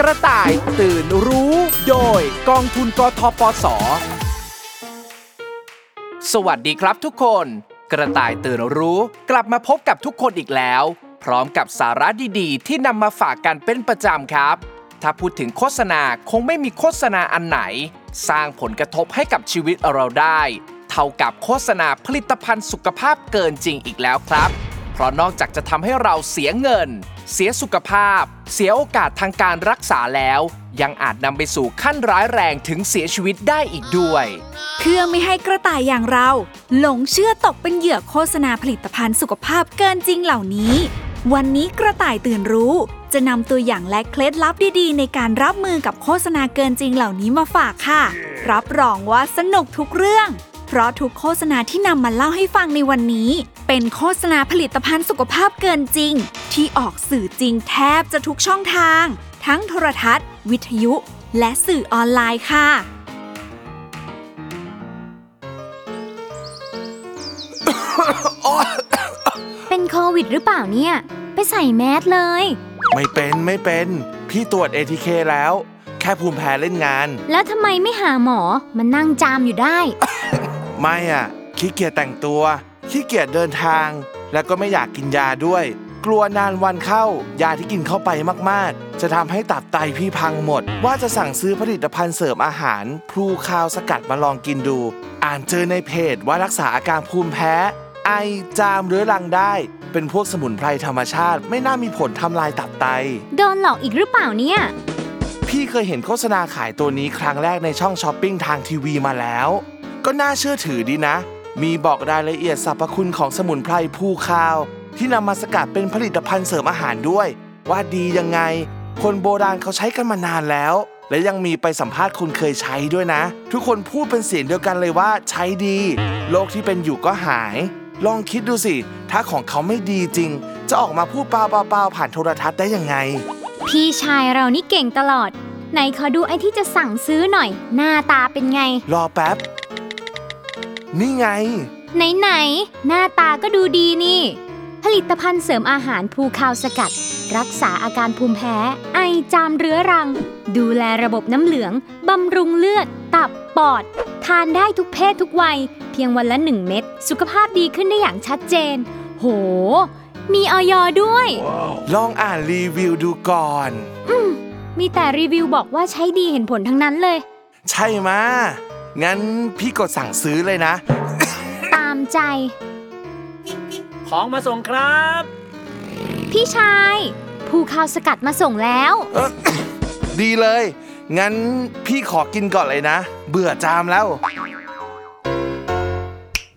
กระต่ายตื่นรู้ โดยกองทุนกทปส สวัสดีครับทุกคน กระต่ายตื่นรู้ กลับมาพบกับทุกคนอีกแล้ว พร้อมกับสาระดีๆ ที่นำมาฝากกันเป็นประจำครับ ถ้าพูดถึงโฆษณาคงไม่มีโฆษณาอันไหน สร้างผลกระทบให้กับชีวิตเราได้ เท่ากับโฆษณาผลิตภัณฑ์สุขภาพเกินจริงอีกแล้วครับ ราะนอกจากจะทำให้เราเสียเงิน เสียสุขภาพ เสียโอกาสทางการรักษาแล้ว ยังอาจนำไปสู่ขั้นร้ายแรงถึงเสียชีวิตได้อีกด้วย เพื่อไม่ให้กระต่ายอย่างเรา หลงเชื่อตกเป็นเหยื่อโฆษณาผลิตภัณฑ์สุขภาพเกินจริงเหล่านี้ วันนี้กระต่ายตื่นรู้ จะนำตัวอย่างและเคล็ดลับดีๆ ในการรับมือกับโฆษณาเกินจริงเหล่านี้มาฝากค่ะ รับรองว่าสนุกทุกเรื่อง เพราะทุกโฆษณาที่นำมาเล่าให้ฟังในวันนี้ เป็นโฆษณาผลิตภัณฑ์สุขภาพเกินจริง ที่ออกสื่อจริงแทบจะทุกช่องทาง ทั้งโทรทัศน์ วิทยุ และสื่อออนไลน์ค่ะ เป็นโควิดหรือเปล่าเนี่ย ไปใส่แมสเลย ไม่เป็นไม่เป็น พี่ตรวจ ATK แล้ว แค่ภูมิแพ้เล่นงาน แล้วทำไมไม่หาหมอ มันนั่งจามอยู่ได้ ไม่อะขี้เกียจแต่งตัวขี้เกียจเดินทาง แล้วก็ไม่อยากกินยาด้วย กลัวนานวันเข้ายาที่กินเข้าไปมากๆ จะทำให้ตับไตพี่พังหมด ว่าจะสั่งซื้อผลิตภัณฑ์เสริมอาหารพลูคาวสกัดมาลองกินดู อ่านเจอในเพจว่ารักษาอาการภูมิแพ้ ไอจามเรื้อรังได้ เป็นพวกสมุนไพรธรรมชาติ ไม่น่ามีผลทำลายตับไตโดนหลอกอีกหรือเปล่าเนี่ยพี่เคยเห็นโฆษณาขายตัวนี้ครั้งแรกในช่องช้อปปิ้งทางทีวีมาแล้ว ก็น่าเชื่อถือดีนะ มีบอกรายละเอียดสรรพคุณของสมุนไพรผู้ข้าว ที่นำมาสกัดเป็นผลิตภัณฑ์เสริมอาหารด้วย ว่าดียังไง คนโบราณเขาใช้กันมานานแล้ว และยังมีไปสัมภาษณ์คนเคยใช้ด้วยนะ ทุกคนพูดเป็นเสียงเดียวกันเลยว่าใช้ดีโรคที่เป็นอยู่ก็หาย ลองคิดดูสิ ถ้าของเขาไม่ดีจริง จะออกมาพูดเปล่าๆๆผ่านโทรทัศน์ได้ยังไง พี่ชายเรานี่เก่งตลอด ไหนขอดูไอ้ที่จะสั่งซื้อหน่อย หน้าตาเป็นไง รอแป๊บ นี่ไงไหนไหนๆ หน้าตาก็ดูดีนี่ ผลิตภัณฑ์เสริมอาหารภูคาวสกัด รักษาอาการภูมิแพ้ ไอจามเรื้อรัง ดูแลระบบน้ำเหลือง บำรุงเลือด ตับ ปอด ทานได้ทุกเพศทุกวัย เพียงวันละหนึ่งเม็ด สุขภาพดีขึ้นได้อย่างชัดเจน โห มีออยด้วย ลองอ่านรีวิวดูก่อน มีแต่รีวิวบอกว่าใช้ดีเห็นผลทั้งนั้นเลย ใช่มะ งั้นพี่กดสั่งซื้อเลยนะ ตามใจ ของมาส่งครับ พี่ชายภูคาวสกัดมาส่งแล้ว ดีเลย งั้นพี่ขอกินก่อนเลยนะ เบื่อจามแล้ว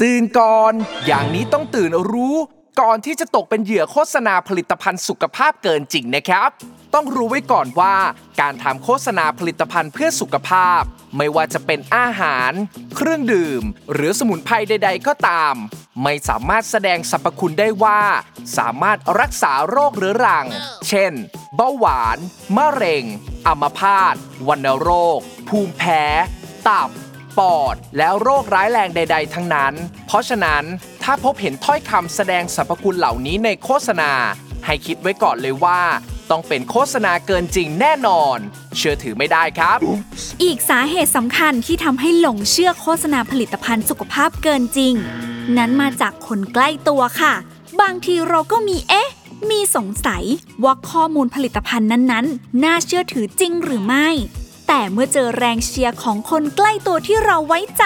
ตื่นก่อน อย่างนี้ต้องตื่นรู้ ก่อนที่จะตกเป็นเหยื่อโฆษณาผลิตภัณฑ์สุขภาพเกินจริงนะครับ ต้องรู้ไว้ก่อนว่าการทำโฆษณาผลิตภัณฑ์เพื่อสุขภาพ ไม่ว่าจะเป็นอาหาร เครื่องดื่ม หรือสมุนไพรใด ๆ ก็ตาม ไม่สามารถแสดงสรรพคุณได้ว่า สามารถรักษาโรคเรื้อรัง เช่น เบาหวาน มะเร็ง อัมพาตวัณโรค ภูมิแพ้ ตับ ปอด แล้วโรคร้ายแรงใด ๆ ทั้งนั้น เพราะฉะนั้น ถ้าพบเห็นถ้อยคำแสดงสรรพคุณเหล่านี้ในโฆษณา ให้คิดไว้ก่อนเลยว่า ต้องเป็นโฆษณาเกินจริงแน่นอน เชื่อถือไม่ได้ครับ อีกสาเหตุสำคัญที่ทำให้หลงเชื่อโฆษณาผลิตภัณฑ์สุขภาพเกินจริง นั้นมาจากคนใกล้ตัวค่ะ บางทีเราก็มีเอ๊ะ มีสงสัยว่าข้อมูลผลิตภัณฑ์นั้นๆ น่าเชื่อถือจริงหรือไม่ แต่เมื่อเจอแรงเชียร์ของคนใกล้ตัวที่เราไว้ใจ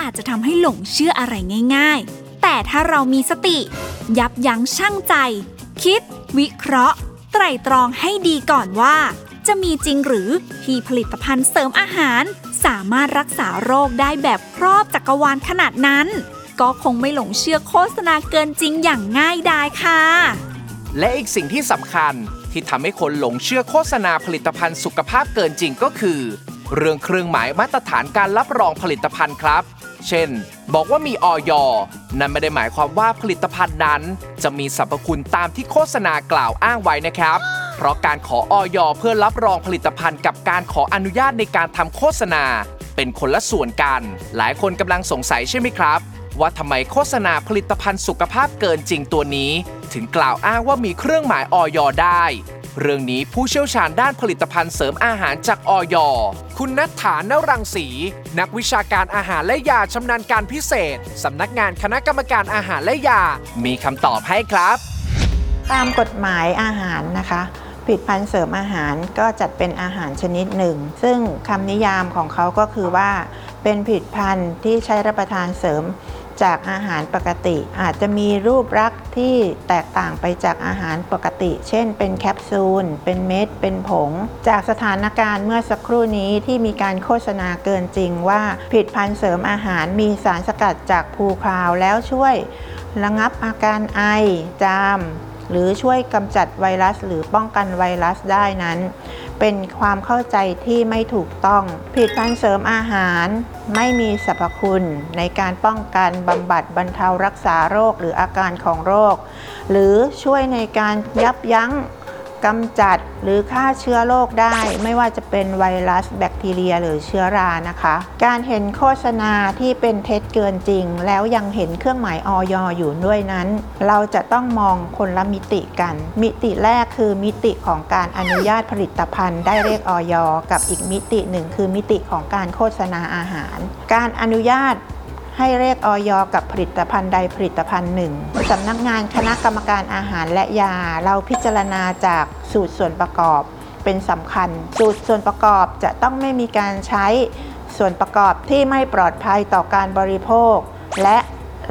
อาจจะทำให้หลงเชื่ออะไรง่าย ๆ แต่ถ้าเรามีสติ ยับยั้งชั่งใจ คิด วิเคราะห์ ไตร่ตรองให้ดีก่อนว่า จะมีจริงหรือที่ผลิตภัณฑ์เสริมอาหาร สามารถรักษาโรคได้แบบครอบจักรวาลขนาดนั้น ก็คงไม่หลงเชื่อโฆษณาเกินจริงอย่างง่ายดายค่ะ และอีกสิ่งที่สำคัญที่ทำให้คนหลงเชื่อโฆษณาผลิตภัณฑ์สุขภาพเกินจริงก็คือ เรื่องเครื่องหมายมาตรฐานการรับรองผลิตภัณฑ์ครับ เช่น บอกว่ามีออยนั่นไม่ได้หมายความว่าผลิตภัณฑ์นั้น จะมีสรรพคุณตามที่โฆษณากล่าวอ้างไว้นะครับ เพราะการขอออยเพื่อรับรองผลิตภัณฑ์กับการขออนุญาตในการทำโฆษณา เป็นคนละส่วนกัน หลายคนกำลังสงสัยใช่ไหมครับ ว่าทำไมโฆษณาผลิตภัณฑ์สุขภาพเกินจริงตัวนี้ ถึงกล่าวอ้างว่ามีเครื่องหมายออยได้ เรื่องนี้ผู้เชี่ยวชาญด้านผลิตภัณฑ์เสริมอาหารจากออยคุณนัทฐานรังสี นักวิชาการอาหารและยาชำนาญการพิเศษ สำนักงานคณะกรรมการอาหารและยา มีคำตอบให้ครับ ตามกฎหมายอาหารนะคะผลิตภัณฑ์เสริมอาหารก็จัดเป็นอาหารชนิดหนึ่ง ซึ่งคำนิยามของเขาก็คือว่า เป็นผลิตภัณฑ์ที่ใช้รับประทานเสริม จากอาหารปกติ อาจจะมีรูปลักษณ์ที่แตกต่างไปจากอาหารปกติ เช่น เป็นแคปซูล เป็นเม็ด เป็นผง จากสถานการณ์เมื่อสักครู่นี้ที่มีการโฆษณาเกินจริงว่าผลิตภัณฑ์เสริมอาหารมีสารสกัดจากภูคาวแล้วช่วย ระงับอาการไอ จาม หรือช่วยกำจัดไวรัส หรือป้องกันไวรัสได้นั้น เป็นความเข้าใจที่ไม่ถูกต้อง ผลิตภัณฑ์เสริมอาหาร ไม่มีสรรพคุณ ในการป้องกันบำบัดบรรเทารักษาโรคหรืออาการของโรค หรือช่วยในการยับยั้ง กำจัดหรือฆ่าเชื้อโรคได้ ไม่ว่าจะเป็นไวรัส แบคทีเรีย หรือเชื้อรานะคะ การเห็นโฆษณาที่เป็นเท็จเกินจริง แล้วยังเห็นเครื่องหมายออยอยู่ด้วยนั้น เราจะต้องมองคนละมิติกัน มิติแรกคือมิติของการอนุญาตผลิตภัณฑ์ได้เลขออยกับอีกมิติหนึ่งคือมิติของการโฆษณาอาหาร การอนุญาต ให้เลขออยกับผลิตภัณฑ์ใดผลิตภัณฑ์หนึ่งสำนักงานคณะกรรมการอาหารและยา เราพิจารณาจากสูตรส่วนประกอบเป็นสำคัญ สูตรส่วนประกอบจะต้องไม่มีการใช้ส่วนประกอบที่ไม่ปลอดภัยต่อการบริโภค และ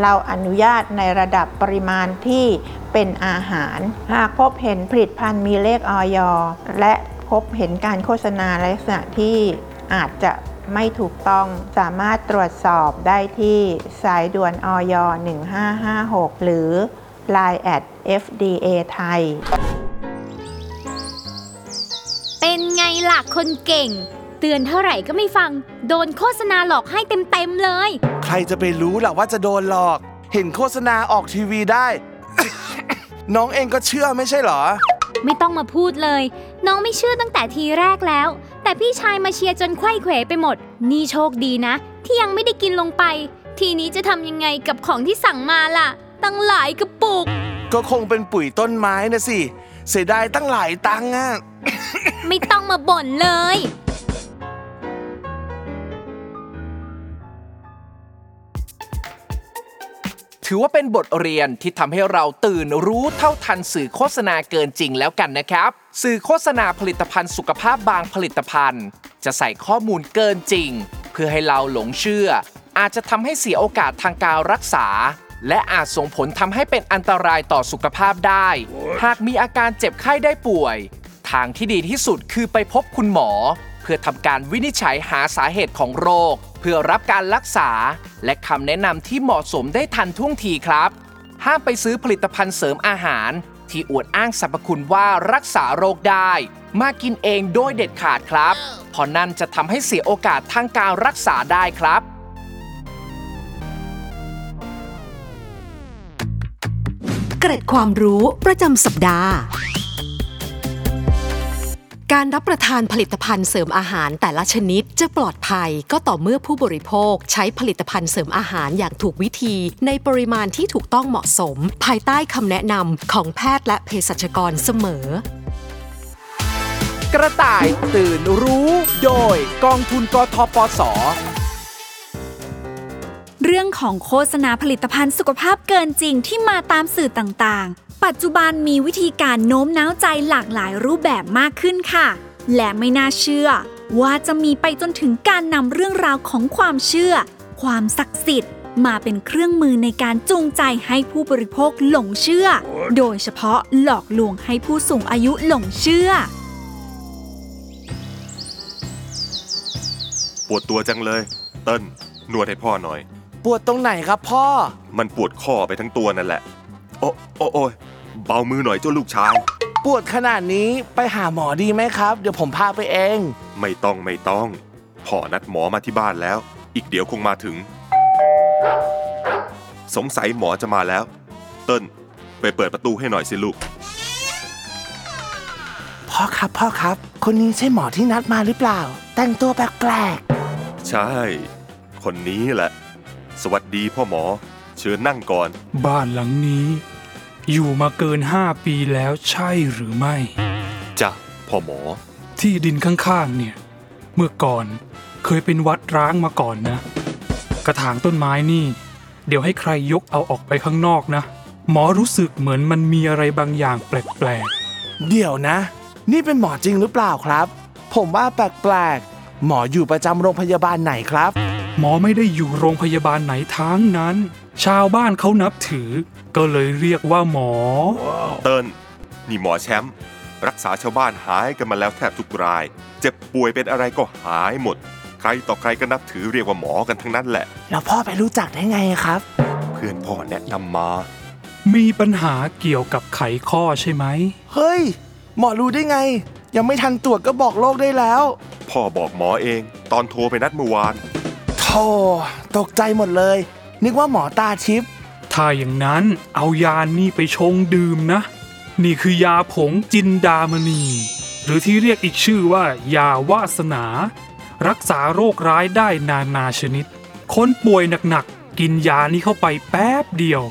เราอนุญาตในระดับปริมาณที่เป็นอาหาร หากพบเห็นผลิตภัณฑ์มีเลขออยและพบเห็นการโฆษณาลักษณะที่อาจจะ ไม่ถูกต้องสามารถตรวจสอบได้ที่สายด่วนออย 1556 หรือ Line at FDA ไทย เป็นไงล่ะคนเก่ง เตือนเท่าไหร่ก็ไม่ฟัง โดนโฆษณาหลอกให้เต็มๆเลย ใครจะไปรู้ล่ะว่าจะโดนหลอก เห็นโฆษณาออกทีวีได้ น้องเองก็เชื่อไม่ใช่เหรอ ไม่ต้องมาพูดเลย น้องไม่เชื่อตั้งแต่ทีแรกแล้ว แต่พี่ชายมาเชียร์จนไขว้เขวไปหมด นี่โชคดีนะ ที่ยังไม่ได้กินลงไป ทีนี้จะทำยังไงกับของที่สั่งมาล่ะ ตั้งหลายกระปุก ก็คงเป็นปุ๋ยต้นไม้นะสิ เสียดายตั้งหลายตังค์อะ ไม่ต้องมาบ่นเลย ถือว่าเป็นบทเรียนที่ทำให้เราตื่นรู้เท่าทันสื่อโฆษณาเกินจริงแล้วกันนะครับ สื่อโฆษณาผลิตภัณฑ์สุขภาพบางผลิตภัณฑ์ จะใส่ข้อมูลเกินจริง เพื่อให้เราหลงเชื่อ อาจจะทำให้เสียโอกาสทางการรักษา และอาจส่งผลทำให้เป็นอันตรายต่อสุขภาพได้ หากมีอาการเจ็บไข้ได้ป่วย ทางที่ดีที่สุดคือไปพบคุณหมอ เพื่อทำการวินิจฉัยหาสาเหตุของโรค เพื่อรับการรักษา และคำแนะนำที่เหมาะสมได้ทันท่วงทีครับ ห้ามไปซื้อผลิตภัณฑ์เสริมอาหาร ที่อวดอ้างสรรพคุณว่ารักษาโรคได้ มากินเองโดยเด็ดขาดครับเพราะนั่นจะทำให้เสียโอกาสทางการรักษาได้ครับเกร็ดความรู้ประจำสัปดาห์ การรับประทานผลิตภัณฑ์เสริมอาหารแต่ละชนิดจะปลอดภัยก็ต่อเมื่อผู้บริโภคใช้ผลิตภัณฑ์เสริมอาหารอย่างถูกวิธี ในปริมาณที่ถูกต้องเหมาะสม ภายใต้คำแนะนำของแพทย์และเภสัชกรเสมอ กระต่ายตื่นรู้ โดยกองทุนกทปสเรื่องของโฆษณาผลิตภัณฑ์สุขภาพเกินจริงที่มาตามสื่อต่างๆ ปัจจุบันมีวิธีการโน้มน้าวใจหลากหลายรูปแบบมากขึ้นค่ะ และไม่น่าเชื่อ ว่าจะมีไปจนถึงการนำเรื่องราวของความเชื่อ ความศักดิ์สิทธิ์ มาเป็นเครื่องมือในการจูงใจให้ผู้บริโภคหลงเชื่อ โดยเฉพาะหลอกลวงให้ผู้สูงอายุหลงเชื่อ ปวดตัวจังเลย เติ้ลนวดให้พ่อหน่อย ปวดตรงไหนครับพ่อ มันปวดข้อไปทั้งตัวนั่นแหละ โอ้โอ้โอ้ย เบามือหน่อยเจ้าลูกชาย ปวดขนาดนี้ไปหาหมอดีไหมครับ เดี๋ยวผมพาไปเอง ไม่ต้องไม่ต้องพ่อนัดหมอมาที่บ้านแล้ว อีกเดี๋ยวคงมาถึง สงสัยหมอจะมาแล้ว เติ้ลไปเปิดประตูให้หน่อยสิลูก พ่อครับพ่อครับ คนนี้ใช่หมอที่นัดมาหรือเปล่า แต่งตัวแปลกใช่ คนนี้แหละ สวัสดีพ่อหมอ เชิญนั่งก่อน บ้านหลังนี้ อยู่มาเกินห้าปีแล้วใช่หรือไม่ จ้ะพ่อหมอ ที่ดินข้างๆเนี่ย เมื่อก่อนเคยเป็นวัดร้างมาก่อนนะ กระถางต้นไม้นี่ เดี๋ยวให้ใครยกเอาออกไปข้างนอกนะ หมอรู้สึกเหมือนมันมีอะไรบางอย่างแปลกเดี๋ยวนะ นี่เป็นหมอจริงหรือเปล่าครับ ผมว่าแปลกๆ หมออยู่ประจำโรงพยาบาลไหนครับ ๆหมอไม่ได้อยู่โรงพยาบาลไหนทั้งนั้น ชาวบ้านเขานับถือ ก็เลยเรียกว่าหมอ เติ้ลนี่หมอแชมป์รักษาชาวบ้านหายกันมาแล้วแทบทุกราย เจ็บป่วยเป็นอะไรก็หายหมด ใครต่อใครก็นับถือเรียกว่าหมอกันทั้งนั้นแหละ แล้วพ่อไปรู้จักได้ไงครับ เพื่อนพ่อแนะนำมา มีปัญหาเกี่ยวกับไขข้อใช่ไหม เฮ้ย หมอรู้ได้ไง ยังไม่ทันตรวจก็บอกโรคได้แล้ว พ่อบอกหมอเอง ตอนโทรไปนัดเมื่อวาน โธ่ตกใจหมดเลย นึกว่าหมอตาทิพย์ ถ้าอย่างนั้นเอายานี่ไปชงดื่มนะ นี่คือยาผงจินดามณี หรือที่เรียกอีกชื่อว่า ยาวาสนา รักษาโรคร้ายได้นานาชนิด คนป่วยหนักๆ กินยานี้เข้าไปแป๊บเดียว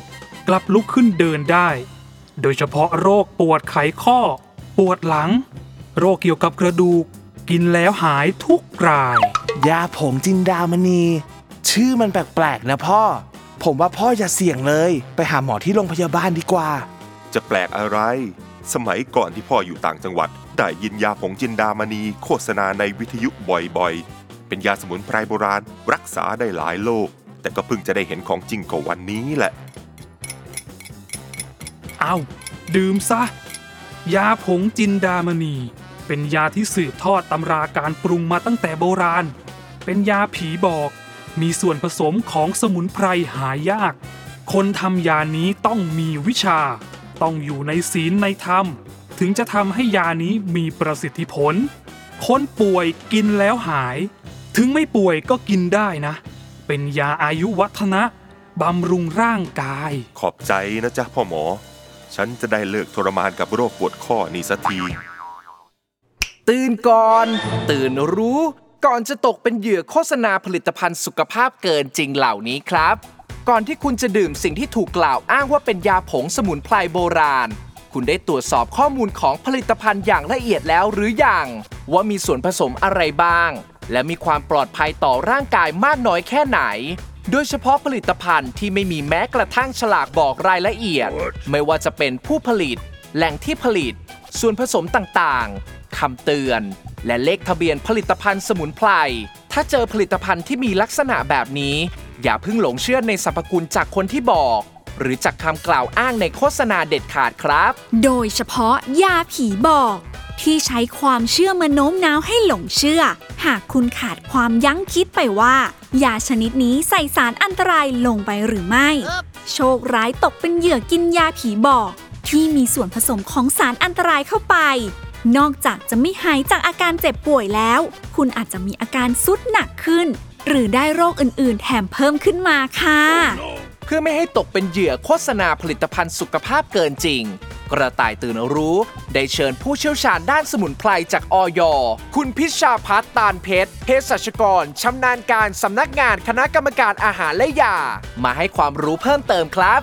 กลับลุกขึ้นเดินได้ โดยเฉพาะโรคปวดไขข้อ ปวดหลัง โรคเกี่ยวกับกระดูก กินแล้วหายทุกราย ยาผงจินดามณี ชื่อมันแปลกๆนะพ่อ ผมว่าพ่ออย่าเสี่ยงเลย ไปหาหมอที่โรงพยาบาลดีกว่า จะแปลกอะไร สมัยก่อนที่พ่ออยู่ต่างจังหวัด ได้ยินยาผงจินดามณี โฆษณาในวิทยุบ่อยๆ เป็นยาสมุนไพรโบราณ รักษาได้หลายโรคแต่ก็เพิ่งจะได้เห็นของจริงก็วันนี้แหละ เอาดื่มซะ ยาผงจินดามณี เป็นยาที่สืบทอดตำราการปรุงมาตั้งแต่โบราณ เป็นยาผีบอก มีส่วนผสมของสมุนไพรหายาก คนทำยานี้ต้องมีวิชา ต้องอยู่ในศีลในธรรม ถึงจะทำให้ยานี้มีประสิทธิผล คนป่วยกินแล้วหาย ถึงไม่ป่วยก็กินได้นะ เป็นยาอายุวัฒนะบำรุงร่างกาย ขอบใจนะจ๊ะพ่อหมอ ฉันจะได้เลิกทรมานกับโรคปวดข้อนี้สักที ตื่นก่อน ตื่นรู้ ก่อนจะตกเป็นเหยื่อโฆษณาผลิตภัณฑ์สุขภาพเกินจริงเหล่านี้ครับ ก่อนที่คุณจะดื่มสิ่งที่ถูกกล่าวอ้างว่าเป็นยาผงสมุนไพรโบราณ คุณได้ตรวจสอบข้อมูลของผลิตภัณฑ์อย่างละเอียดแล้วหรืออยัง ว่ามีส่วนผสมอะไรบ้าง และมีความปลอดภัยต่อร่างกายมากน้อยแค่ไหน โดยเฉพาะผลิตภัณฑ์ที่ไม่มีแม้กระทั่งฉลากบอกรายละเอียด ไม่ว่าจะเป็นผู้ผลิต แหล่งที่ผลิต ส่วนผสมต่างๆคำเตือน และเลขทะเบียนผลิตภัณฑ์สมุนไพร ถ้าเจอผลิตภัณฑ์ที่มีลักษณะแบบนี้ อย่าเพิ่งหลงเชื่อในสรรพคุณจากคนที่บอก หรือจากคำกล่าวอ้างในโฆษณาเด็ดขาดครับ โดยเฉพาะยาผีบอก ที่ใช้ความเชื่อมาโน้มน้าวให้หลงเชื่อ หากคุณขาดความยั้งคิดไปว่า ยาชนิดนี้ใส่สารอันตรายลงไปหรือไม่ โชคร้ายตกเป็นเหยื่อกินยาผีบอกที่มีส่วนผสมของสารอันตรายเข้าไป นอกจากจะไม่หายจากอาการเจ็บป่วยแล้ว คุณอาจจะมีอาการสุดหนักขึ้น หรือได้โรคอื่น ๆ แถมเพิ่มขึ้นมาค่ะ เพื่อไม่ให้ตกเป็นเหยื่อโฆษณาผลิตภัณฑ์สุขภาพเกินจริง กระต่ายตื่นรู้ ได้เชิญผู้เชี่ยวชาญด้านสมุนไพรจากออยคุณพิชาพัฒน์ตาลเพชรเภสัชกรชำนาญการสำนักงานคณะกรรมการอาหารและยา มาให้ความรู้เพิ่มเติมครับ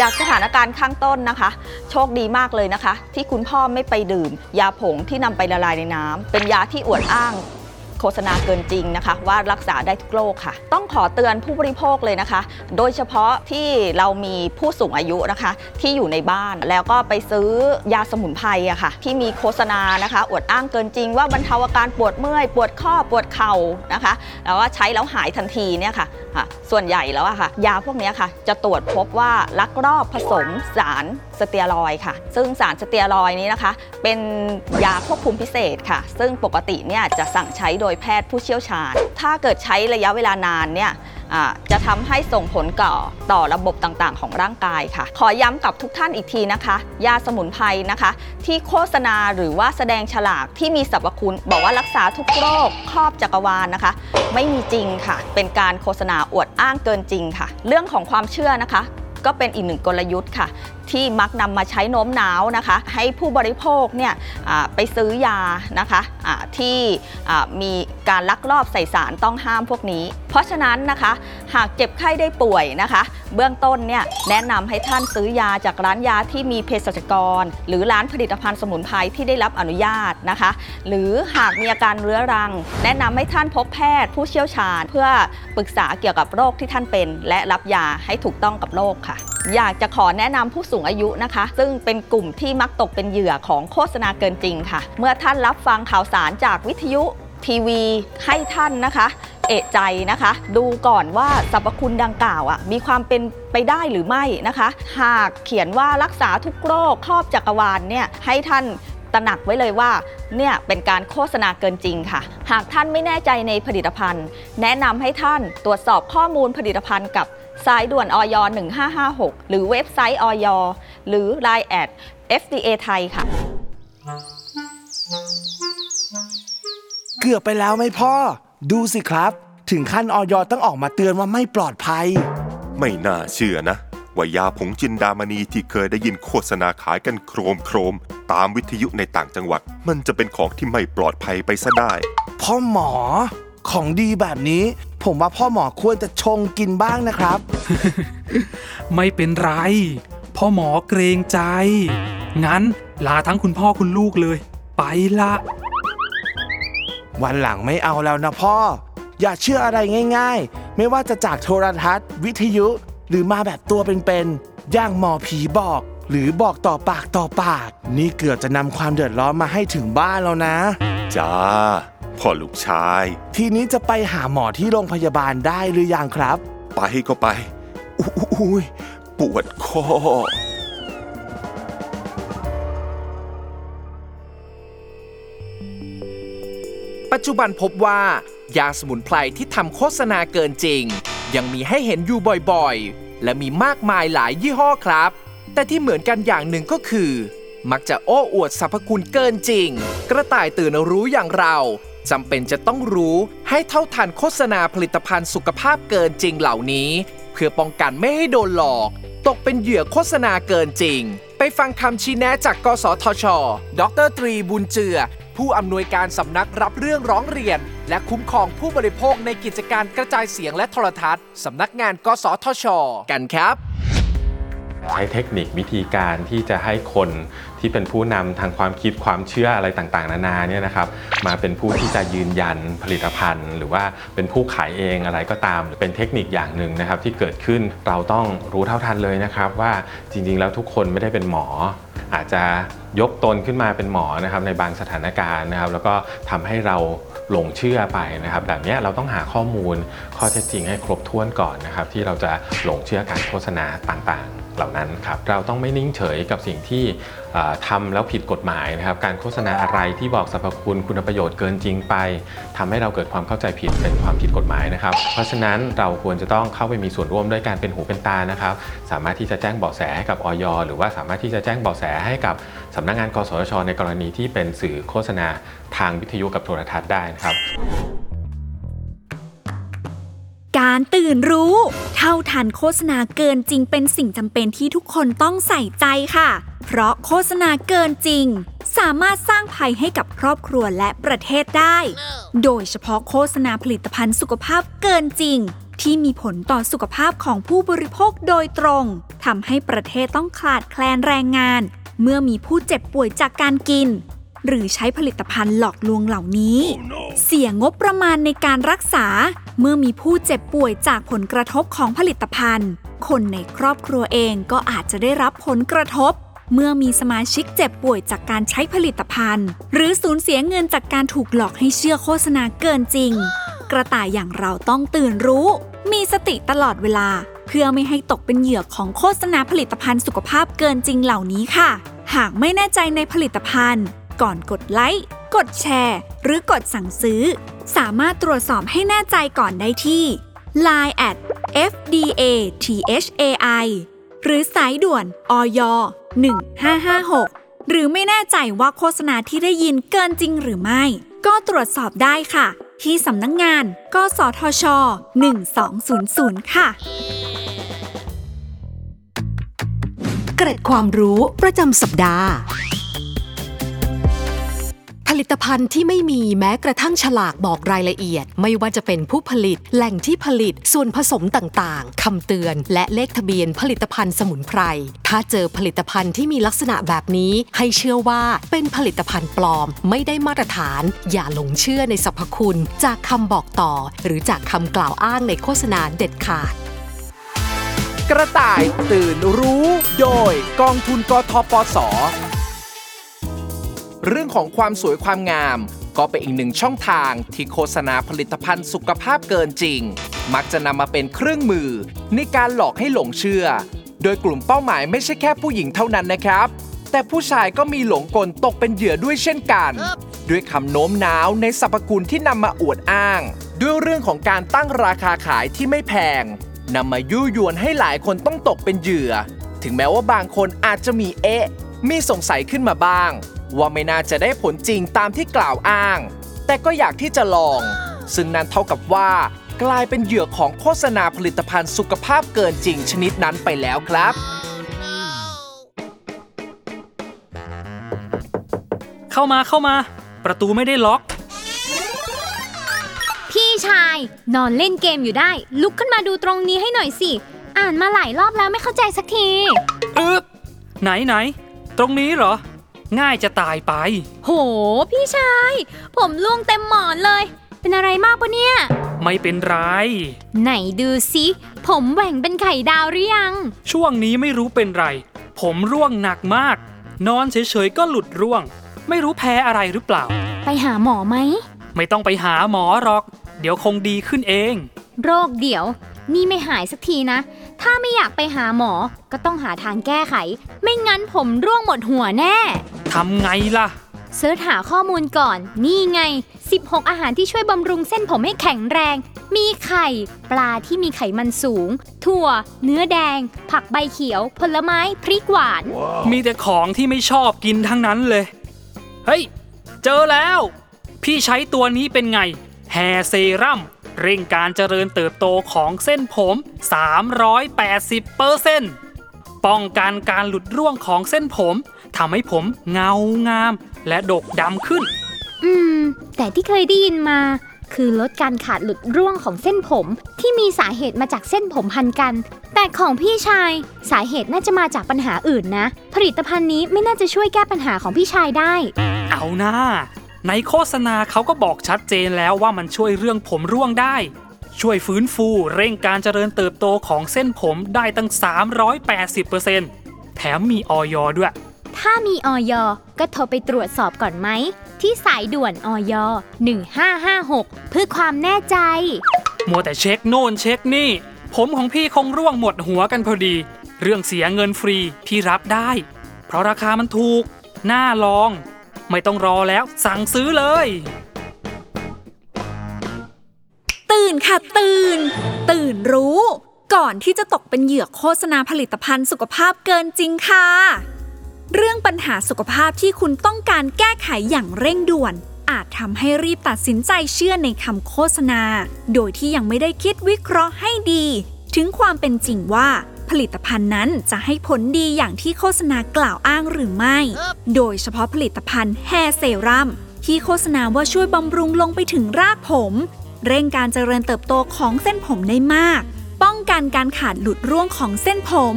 จากสถานการณ์ข้างต้นนะคะ โชคดีมากเลยนะคะ ที่คุณพ่อไม่ไปดื่ม ยาผงที่นำไปละลายในน้ำเป็นยาที่อวดอ้าง โฆษณาเกินจริงนะคะ ว่ารักษาได้ทุกโรคค่ะ ต้องขอเตือนผู้บริโภคเลยนะคะ โดยเฉพาะที่เรามีผู้สูงอายุนะคะ ที่อยู่ในบ้านแล้วก็ไปซื้อยาสมุนไพรอะค่ะ ที่มีโฆษณานะคะอวดอ้างเกินจริง ว่าบรรเทาอาการปวดเมื่อย ปวดข้อปวดเข่านะคะแล้วว่าใช้แล้วหายทันทีเนี่ยค่ะอะส่วนใหญ่แล้วอะค่ะ ยาพวกนี้ค่ะ จะตรวจพบว่าลักลอบผสมสาร สเตียรอยค่ะ ซึ่งสารสเตียรอยนี้นะคะ เป็นยาควบคุมพิเศษค่ะ ซึ่งปกติเนี่ยจะสั่งใช้โดยแพทย์ผู้เชี่ยวชาญ ถ้าเกิดใช้ระยะเวลานานเนี่ยจะทำให้ส่งผลก่อต่อระบบต่างๆ ของร่างกายค่ะ ขอย้ำกับทุกท่านอีกทีนะคะ ยาสมุนไพรนะคะ ที่โฆษณาหรือว่าแสดงฉลากที่มีสรรพคุณ บอกว่ารักษาทุกโรคครอบจักรวาลนะคะ ไม่มีจริงค่ะ เป็นการโฆษณาอวดอ้างเกินจริงค่ะ เรื่องของความเชื่อนะคะ ก็เป็นอีกหนึ่งกลยุทธ์ค่ะ ที่มักนำมาใช้โน้มน้าวนะคะ ให้ผู้บริโภคเนี่ยไปซื้อยานะคะอ่าที่มีการลักลอบใส่สารต้องห้ามพวกนี้ เพราะฉะนั้นนะคะ หากเจ็บไข้ได้ป่วยนะคะ เบื้องต้นเนี่ยแนะนำให้ท่านซื้อยาจากร้านยาที่มีเภสัชกร หรือร้านผลิตภัณฑ์สมุนไพรที่ได้รับอนุญาตนะคะ หรือหากมีอาการเรื้อรัง แนะนำให้ท่านพบแพทย์ผู้เชี่ยวชาญ เพื่อปรึกษาเกี่ยวกับโรคที่ท่านเป็น และรับยาให้ถูกต้องกับโรคค่ะอยากจะขอแนะนำผู้สูงอายุนะคะ ซึ่งเป็นกลุ่มที่มักตกเป็นเหยื่อของโฆษณาเกินจริงค่ะ เมื่อท่านรับฟังข่าวสารจากวิทยุทีวีให้ท่านนะคะ เอะใจนะคะ ดูก่อนว่าสรรพคุณดังกล่าวอะมีความเป็นไปได้หรือไม่นะคะ หากเขียนว่ารักษาทุกโรคครอบจักรวาลเนี่ยให้ท่านตระหนักไว้เลยว่าเนี่ยเป็นการโฆษณาเกินจริงค่ะ หากท่านไม่แน่ใจในผลิตภัณฑ์ แนะนำให้ท่านตรวจสอบข้อมูลผลิตภัณฑ์กับ สายด่วนออย1556 หรือเว็บไซต์ออยหรือ Line แอด FDA ไทยค่ะ เกือบไปแล้วไหมพ่อ ดูสิครับ ถึงขั้นออยต้องออกมาเตือนว่าไม่ปลอดภัย ไม่น่าเชื่อนะ ว่ายาผงจินดามณีที่เคยได้ยินโฆษณาขายกันโครมโครมๆตามวิทยุในต่างจังหวัด มันจะเป็นของที่ไม่ปลอดภัยไปซะได้ พ่อหมอ ของดีแบบนี้ ผมว่าพ่อหมอควรจะชงกินบ้างนะครับ ไม่เป็นไร พ่อหมอเกรงใจ งั้นลาทั้งคุณพ่อคุณลูกเลย ไปละ วันหลังไม่เอาแล้วนะพ่อ อย่าเชื่ออะไรง่าย ๆ ไม่ว่าจะจากโทรทัศน์ วิทยุ หรือมาแบบตัวเป็นๆอย่างหมอผีบอก หรือบอกต่อปากต่อปาก นี่เกือบจะนำความเดือดร้อนมาให้ถึงบ้านแล้วนะ จ้า พ่อลูกชาย ทีนี้จะไปหาหมอที่โรงพยาบาลได้หรือยังครับ ไปก็ไป อุ้ยปวดคอ ปัจจุบันพบว่า ยาสมุนไพรที่ทำโฆษณาเกินจริง ยังมีให้เห็นอยู่บ่อยๆ และมีมากมายหลายยี่ห้อครับ แต่ที่เหมือนกันอย่างหนึ่งก็คือ มักจะโอ้อวดสรรพคุณเกินจริง กระต่ายตื่นรู้อย่างเรา จำเป็นจะต้องรู้ให้เท่าทันโฆษณาผลิตภัณฑ์สุขภาพเกินจริงเหล่านี้ เพื่อป้องกันไม่ให้โดนหลอก ตกเป็นเหยื่อโฆษณาเกินจริง ไปฟังคำชี้แนะจากกสทช ดรตรีบุญเจือ ผู้อำนวยการสำนักรับเรื่องร้องเรียน และคุ้มครองผู้บริโภคในกิจการกระจายเสียงและโทรทัศน์สำนักงานกสทช กันครับใช้เทคนิควิธีการที่จะให้คน ที่เป็นผู้นำทางความคิดความเชื่ออะไรต่างๆ นานาเนี่ยนะครับมาเป็นผู้ที่จะยืนยันผลิตภัณฑ์ หรือว่าเป็นผู้ขายเองอะไรก็ตามเป็นเทคนิคอย่างหนึ่งนะครับที่เกิดขึ้นเราต้องรู้เท่าทันเลยนะครับว่าจริงๆ แล้วทุกคนไม่ได้เป็นหมอ อาจจะยกตนขึ้นมาเป็นหมอนะครับในบางสถานการณ์นะครับแล้วก็ทำให้เราหลงเชื่อไปนะครับแบบนี้เราต้องหาข้อมูลข้อเท็จจริงให้ครบถ้วนก่อนนะครับที่เราจะหลงเชื่อการโฆษณาต่างๆ เหล่านั้นครับเราต้องไม่นิ่งเฉยกับสิ่งที่เอ่อทำแล้วผิดกฎหมายนะครับการโฆษณาอะไรที่บอกสรรพคุณคุณประโยชน์เกินจริงไปทำให้เราเกิดความเข้าใจผิดเป็นความผิดกฎหมายนะครับ เพราะฉะนั้นเราควรจะต้องเข้าไปมีส่วนร่วมด้วยการเป็นหูเป็นตานะครับ สามารถที่จะแจ้งเบาะแสให้กับออยหรือว่าสามารถที่จะแจ้งเบาะแสให้กับสำนักงานกสทชในกรณีที่เป็นสื่อโฆษณาทางวิทยุกับโทรทัศน์ได้นะครับ การตื่นรู้ เท่าทันโฆษณาเกินจริงเป็นสิ่งจำเป็นที่ทุกคนต้องใส่ใจค่ะ เพราะโฆษณาเกินจริง สามารถสร้างภัยให้กับครอบครัวและประเทศได้ โดยเฉพาะโฆษณาผลิตภัณฑ์สุขภาพเกินจริง ที่มีผลต่อสุขภาพของผู้บริโภคโดยตรงทำให้ประเทศต้องขาดแคลนแรงงาน เมื่อมีผู้เจ็บป่วยจากการกิน หรือใช้ผลิตภัณฑ์หลอกลวงเหล่านี้เสียงบประมาณในการรักษา เมื่อมีผู้เจ็บป่วยจากผลกระทบของผลิตภัณฑ์ คนในครอบครัวเองก็อาจจะได้รับผลกระทบ เมื่อมีสมาชิกเจ็บป่วยจากการใช้ผลิตภัณฑ์ หรือสูญเสียเงินจากการถูกหลอกให้เชื่อโฆษณาเกินจริง กระต่ายอย่างเราต้องตื่นรู้ มีสติตลอดเวลา เพื่อไม่ให้ตกเป็นเหยื่อของโฆษณาผลิตภัณฑ์สุขภาพเกินจริงเหล่านี้ค่ะหากไม่แน่ใจในผลิตภัณฑ์ ก่อนกดไลค์ กดแชร์ หรือกดสั่งซื้อ สามารถตรวจสอบให้แน่ใจก่อนได้ที่ Line at FDA THAI หรือสายด่วนอย1556 หรือไม่แน่ใจว่าโฆษณาที่ได้ยินเกินจริงหรือไม่ ก็ตรวจสอบได้ค่ะ ที่สำนักงงานกสทช 1200 ค่ะ เกร็ดความรู้ประจำสัปดาห์ ลิตภัณฑ์ที่ไม่มีแม้กระทั่งฉลากบอกรายละเอียด ไม่ว่าจะเป็นผู้ผลิต แหล่งที่ผลิต ส่วนผสมต่างๆคำเตือน และเลขทะเบียนผลิตภัณฑ์สมุนไพร ถ้าเจอผลิตภัณฑ์ที่มีลักษณะแบบนี้ ให้เชื่อว่าเป็นผลิตภัณฑ์ปลอม ไม่ได้มาตรฐาน อย่าหลงเชื่อในสรรพคุณ จากคำบอกต่อ หรือจากคำกล่าวอ้างในโฆษณาเด็ดขาดกระต่ายตื่นรู้ โดยกองทุนกทปส เรื่องของความสวยความงาม ก็เป็นอีกหนึ่งช่องทางที่โฆษณาผลิตภัณฑ์สุขภาพเกินจริง มักจะนำมาเป็นเครื่องมือ ในการหลอกให้หลงเชื่อ โดยกลุ่มเป้าหมายไม่ใช่แค่ผู้หญิงเท่านั้นนะครับ แต่ผู้ชายก็มีหลงกลตกเป็นเหยื่อด้วยเช่นกัน ด้วยคำโน้มน้าวในสรรพคุณที่นำมาอวดอ้าง ด้วยเรื่องของการตั้งราคาขายที่ไม่แพงนำมายุยวนให้หลายคนต้องตกเป็นเหยื่อ ถึงแม้ว่าบางคนอาจจะมีเอ๊ะ มีสงสัยขึ้นมาบ้าง ว่าไม่น่าจะได้ผลจริงตามที่กล่าวอ้าง แต่ก็อยากที่จะลอง ซึ่งนั่นเท่ากับว่า กลายเป็นเหยื่อของโฆษณาผลิตภัณฑ์สุขภาพเกินจริงชนิดนั้นไปแล้วครับ เข้ามาเข้ามา ประตูไม่ได้ล็อก พี่ชาย นอนเล่นเกมอยู่ได้ ลุกขึ้นมาดูตรงนี้ให้หน่อยสิ อ่านมาหลายรอบแล้วไม่เข้าใจสักที อึ๊บไหนไหน ตรงนี้เหรอ ง่ายจะตายไป โห พี่ชาย ผมล่วงเต็มหมอนเลย เป็นอะไรมากปะเนี่ย ไม่เป็นไร ไหนดูสิ ผมแหว่งเป็นไข่ดาวหรือยัง ช่วงนี้ไม่รู้เป็นไร ผมร่วงหนักมาก นอนเฉยๆก็หลุดร่วง ไม่รู้แพ้อะไรหรือเปล่า ไปหาหมอไหม ไม่ต้องไปหาหมอหรอก เดี๋ยวคงดีขึ้นเอง โรคเดี๋ยว นี่ไม่หายสักทีนะ ถ้าไม่อยากไปหาหมอก็ต้องหาทางแก้ไข ไม่งั้นผมร่วงหมดหัวแน่ ทำไงล่ะ เสิร์ชหาข้อมูลก่อน นี่ไง 16 อาหารที่ช่วยบำรุงเส้นผมให้แข็งแรง มีไข่ ปลาที่มีไขมันสูง ถั่ว เนื้อแดง ผักใบเขียว ผลไม้ พริกหวาน มีแต่ของที่ไม่ชอบกินทั้งนั้นเลย เฮ้ย เจอแล้ว พี่ใช้ตัวนี้เป็นไง แฮร์เซรั่ม เร่งการเจริญเติบโตของเส้นผม 380เปอร์เซ็นต์ป้องกันการหลุดร่วงของเส้นผมทำให้ผมเงางาม และดกดำขึ้น อืม แต่ที่เคยได้ยินมา คือลดการขาดหลุดร่วงของเส้นผมที่มีสาเหตุมาจากเส้นผมพันกัน แต่ของพี่ชายสาเหตุน่าจะมาจากปัญหาอื่นนะ ผลิตภัณฑ์นี้ไม่น่าจะช่วยแก้ปัญหาของพี่ชายได้ เอาหน้า ในโฆษณาเขาก็บอกชัดเจนแล้วว่ามันช่วยเรื่องผมร่วงได้ ช่วยฟื้นฟูเร่งการเจริญเติบโตของเส้นผมได้ตั้ง 380%แถมมีออยด้วย ถ้ามีออยก็โทรไปตรวจสอบก่อนไหม ที่สายด่วนออย1556 เพื่อความแน่ใจ มัวแต่เช็คโน่นเช็คนี่ ผมของพี่คงร่วงหมดหัวกันพอดี เรื่องเสียเงินฟรีพี่รับได้ เพราะราคามันถูก น่าลอง ไม่ต้องรอแล้ว สั่งซื้อเลย ตื่นค่ะตื่น ตื่นรู้ ก่อนที่จะตกเป็นเหยื่อโฆษณาผลิตภัณฑ์สุขภาพเกินจริงค่ะ เรื่องปัญหาสุขภาพที่คุณต้องการแก้ไขอย่างเร่งด่วน อาจทำให้รีบตัดสินใจเชื่อในคำโฆษณา โดยที่ยังไม่ได้คิดวิเคราะห์ให้ดี ถึงความเป็นจริงว่า ผลิตภัณฑ์นั้นจะให้ผลดีอย่างที่โฆษณากล่าวอ้างหรือไม่ โดยเฉพาะผลิตภัณฑ์แฮร์เซรั่มที่โฆษณาว่าช่วยบำรุงลงไปถึงรากผม เร่งการเจริญเติบโตของเส้นผมได้มาก ป้องกันการขาดหลุดร่วงของเส้นผม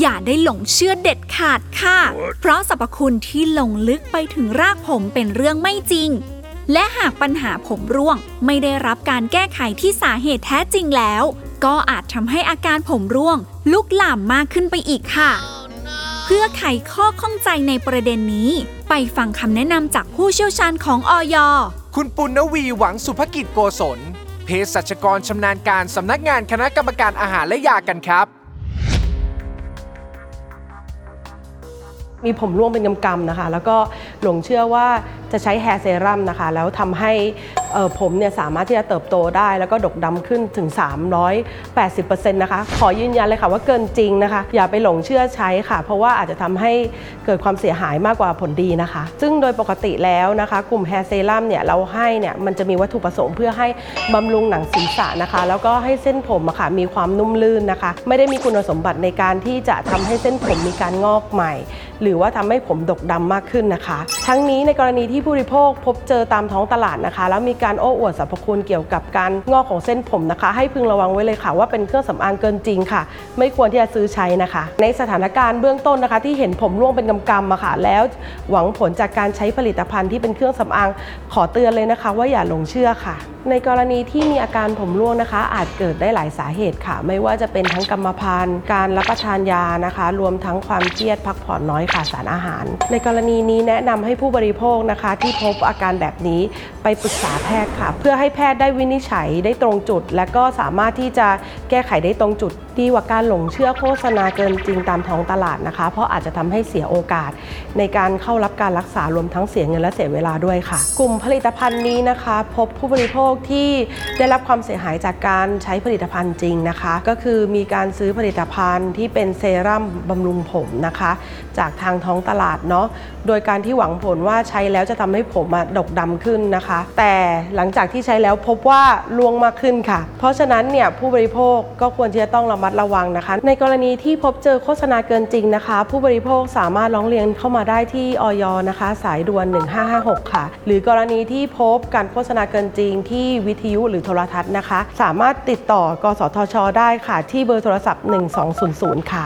อย่าได้หลงเชื่อเด็ดขาดค่ะ เพราะสรรพคุณที่ลงลึกไปถึงรากผมเป็นเรื่องไม่จริงและหากปัญหาผมร่วงไม่ได้รับการแก้ไขที่สาเหตุแท้จริงแล้ว ก็อาจทำให้อาการผมร่วง ลุกลามมากขึ้นไปอีกค่ะเพื่อไขข้อข้องใจในประเด็นนี้ ไปฟังคำแนะนำจากผู้เชี่ยวชาญของออยคุณปุณณวีหวังสุภกิจโกศลเภสัชกรชำนาญการสำนักงานคณะกรรมการอาหารและยากันครับ มีผมร่วงเป็นกำๆนะคะ แล้วก็หลงเชื่อว่าจะใช้แฮร์เซรั่มนะคะ แล้วทำให้เอ่อผมเนี่ยสามารถที่จะเติบโตได้แล้วก็ดกดำขึ้นถึง 380%นะคะ ขอยืนยันเลยค่ะว่าเกินจริงนะคะ อย่าไปหลงเชื่อใช้ค่ะ เพราะว่าอาจจะทำให้เกิดความเสียหายมากกว่าผลดีนะคะ ซึ่งโดยปกติแล้วนะคะ กลุ่มแฮร์เซรั่มเนี่ยเราให้เนี่ยมันจะมีวัตถุประสงค์เพื่อให้บำรุงหนังศีรษะนะคะ แล้วก็ให้เส้นผมอะค่ะมีความนุ่มลื่นนะคะ ไม่ได้มีคุณสมบัติในการที่จะทำให้เส้นผมมีการงอกใหม่ หรือว่าทำให้ผมดกดำมากขึ้นนะคะ ทั้งนี้ในกรณีที่ผู้บริโภคพบเจอตามท้องตลาดนะคะ แล้วมีการโอ้อวดสรรพคุณเกี่ยวกับการงอกของเส้นผมนะคะ ให้พึงระวังไว้เลยค่ะ ว่าเป็นเครื่องสำอางเกินจริงค่ะ ไม่ควรที่จะซื้อใช้นะคะ ในสถานการณ์เบื้องต้นนะคะ ที่เห็นผมร่วงเป็นกำๆอะค่ะ แล้วหวังผลจากการใช้ผลิตภัณฑ์ที่เป็นเครื่องสำอางขอเตือนเลยนะคะ ว่าอย่าหลงเชื่อค่ะ ในกรณีที่มีอาการผมร่วงนะคะ อาจเกิดได้หลายสาเหตุค่ะ ไม่ว่าจะเป็นทั้งกรรมพันธุ์ การรับประทานยานะคะ รวมทั้งความเครียดพักผ่อนน้อยขาดสารอาหาร ในกรณีนี้แนะนำให้ผู้บริโภคนะคะ ที่พบอาการแบบนี้ไปปรึกษาแพทย์ค่ะ เพื่อให้แพทย์ได้วินิจฉัยได้ตรงจุด และก็สามารถที่จะแก้ไขได้ตรงจุดดีกว่าการหลงเชื่อโฆษณาเกินจริงตามท้องตลาดนะคะ เพราะอาจจะทำให้เสียโอกาส ในการเข้ารับการรักษารวมทั้งเสียเงินและเสียเวลาด้วยค่ะ กลุ่มผลิตภัณฑ์นี้นะคะ พบผู้บริโภคที่ได้รับความเสียหายจากการใช้ผลิตภัณฑ์จริงนะคะ ก็คือมีการซื้อผลิตภัณฑ์ที่เป็นเซรั่มบำรุงผมนะคะ จากทางท้องตลาดเนาะโดยการที่หวังผลว่าใช้แล้วจะทำให้ผมอะดกดำขึ้นนะคะ แต่หลังจากที่ใช้แล้วพบว่าลวงมากขึ้นค่ะ เพราะฉะนั้นเนี่ยผู้บริโภคก็ควรที่จะต้องระมัดระวังนะคะ ในกรณีที่พบเจอโฆษณาเกินจริงนะคะ ผู้บริโภคสามารถร้องเรียนเข้ามาได้ที่ออยนะคะ สายด่วน 1556 ค่ะ หรือกรณีที่พบการโฆษณาเกินจริงที่วิทยุหรือโทรทัศน์นะคะ สามารถติดต่อกสทช ได้ค่ะ ที่เบอร์โทรศัพท์ 1200 ค่ะ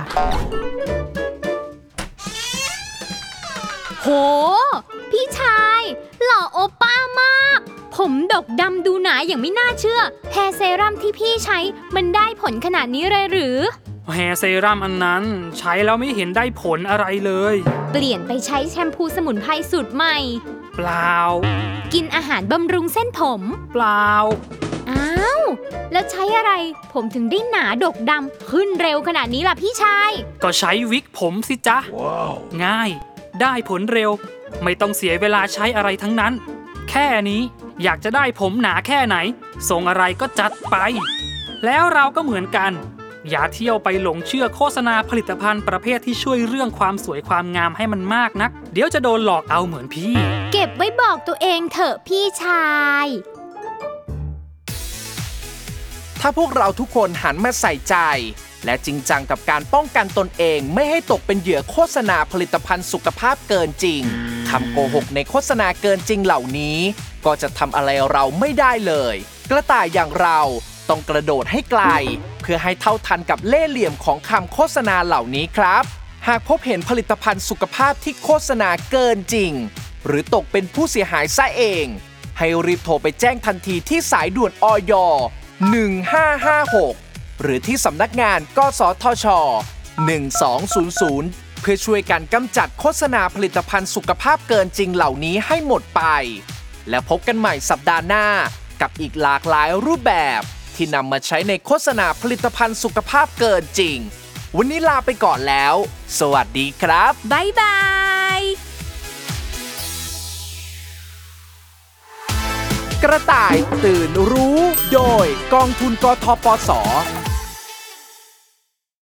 โห พี่ชาย หล่อโอป้ามาก ผมดกดำดูหนาอย่างไม่น่าเชื่อแฮร์เซรั่มที่พี่ใช้มันได้ผลขนาดนี้เลยหรือ แฮร์เซรั่มอันนั้นใช้แล้วไม่เห็นได้ผลอะไรเลย เปลี่ยนไปใช้แชมพูสมุนไพรสูตรใหม่ เปล่า กินอาหารบำรุงเส้นผม เปล่า อ้าว แล้วใช้อะไร ผมถึงได้หนาดกดำขึ้นเร็วขนาดนี้ล่ะพี่ชาย ก็ใช้วิกผมสิจ๊ะง่าย ได้ผลเร็ว ไม่ต้องเสียเวลาใช้อะไรทั้งนั้น แค่นี้อยากจะได้ผมหนาแค่ไหนส่งอะไรก็จัดไป แล้วเราก็เหมือนกัน อย่าเที่ยวไปหลงเชื่อโฆษณาผลิตภัณฑ์ประเภทที่ช่วยเรื่องความสวยความงามให้มันมากนัก เดี๋ยวจะโดนหลอกเอาเหมือนพี่ เก็บไว้บอกตัวเองเถอะพี่ชาย ถ้าพวกเราทุกคนหันมาใส่ใจ และจริงจังกับการป้องกันตนเองไม่ให้ตกเป็นเหยื่อโฆษณาผลิตภัณฑ์สุขภาพเกินจริงคำโกหกในโฆษณาเกินจริงเหล่านี้ ก็จะทำอะไรเราไม่ได้เลย กระต่ายอย่างเราต้องกระโดดให้ไกล เพื่อให้เท่าทันกับเล่ห์เหลี่ยมของคำโฆษณาเหล่านี้ครับ หากพบเห็นผลิตภัณฑ์สุขภาพที่โฆษณาเกินจริง หรือตกเป็นผู้เสียหายซะเอง ให้รีบโทรไปแจ้งทันทีที่สายด่วนอย 1556 หรือที่สำนักงานกสทช 1200 เพื่อช่วยกันกำจัดโฆษณาผลิตภัณฑ์สุขภาพเกินจริงเหล่านี้ให้หมดไป และพบกันใหม่สัปดาห์หน้ากับอีกหลากหลายรูปแบบ ที่นำมาใช้ในโฆษณาผลิตภัณฑ์สุขภาพเกินจริง วันนี้ลาไปก่อนแล้ว สวัสดีครับ บ๊ายบาย กระต่ายตื่นรู้ โดยกองทุนกทปส